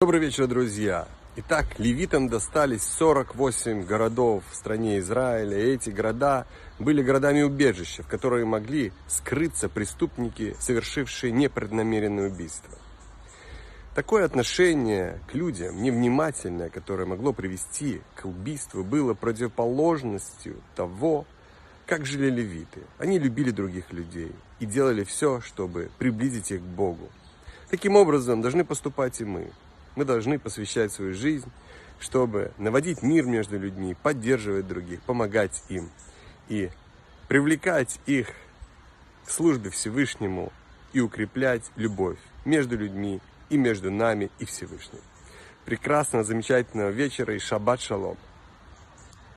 Добрый вечер, друзья! Итак, левитам достались 48 городов в стране Израиля. И эти города были городами убежища, в которые могли скрыться преступники, совершившие непреднамеренное убийство. Такое отношение к людям, невнимательное, которое могло привести к убийству, было противоположностью того, как жили левиты. Они любили других людей и делали все, чтобы приблизить их к Богу. Таким образом, должны поступать и мы. Мы должны посвящать свою жизнь, чтобы наводить мир между людьми, поддерживать других, помогать им и привлекать их к службе Всевышнему и укреплять любовь между людьми и между нами и Всевышним. Прекрасного, замечательного вечера и шаббат шалом.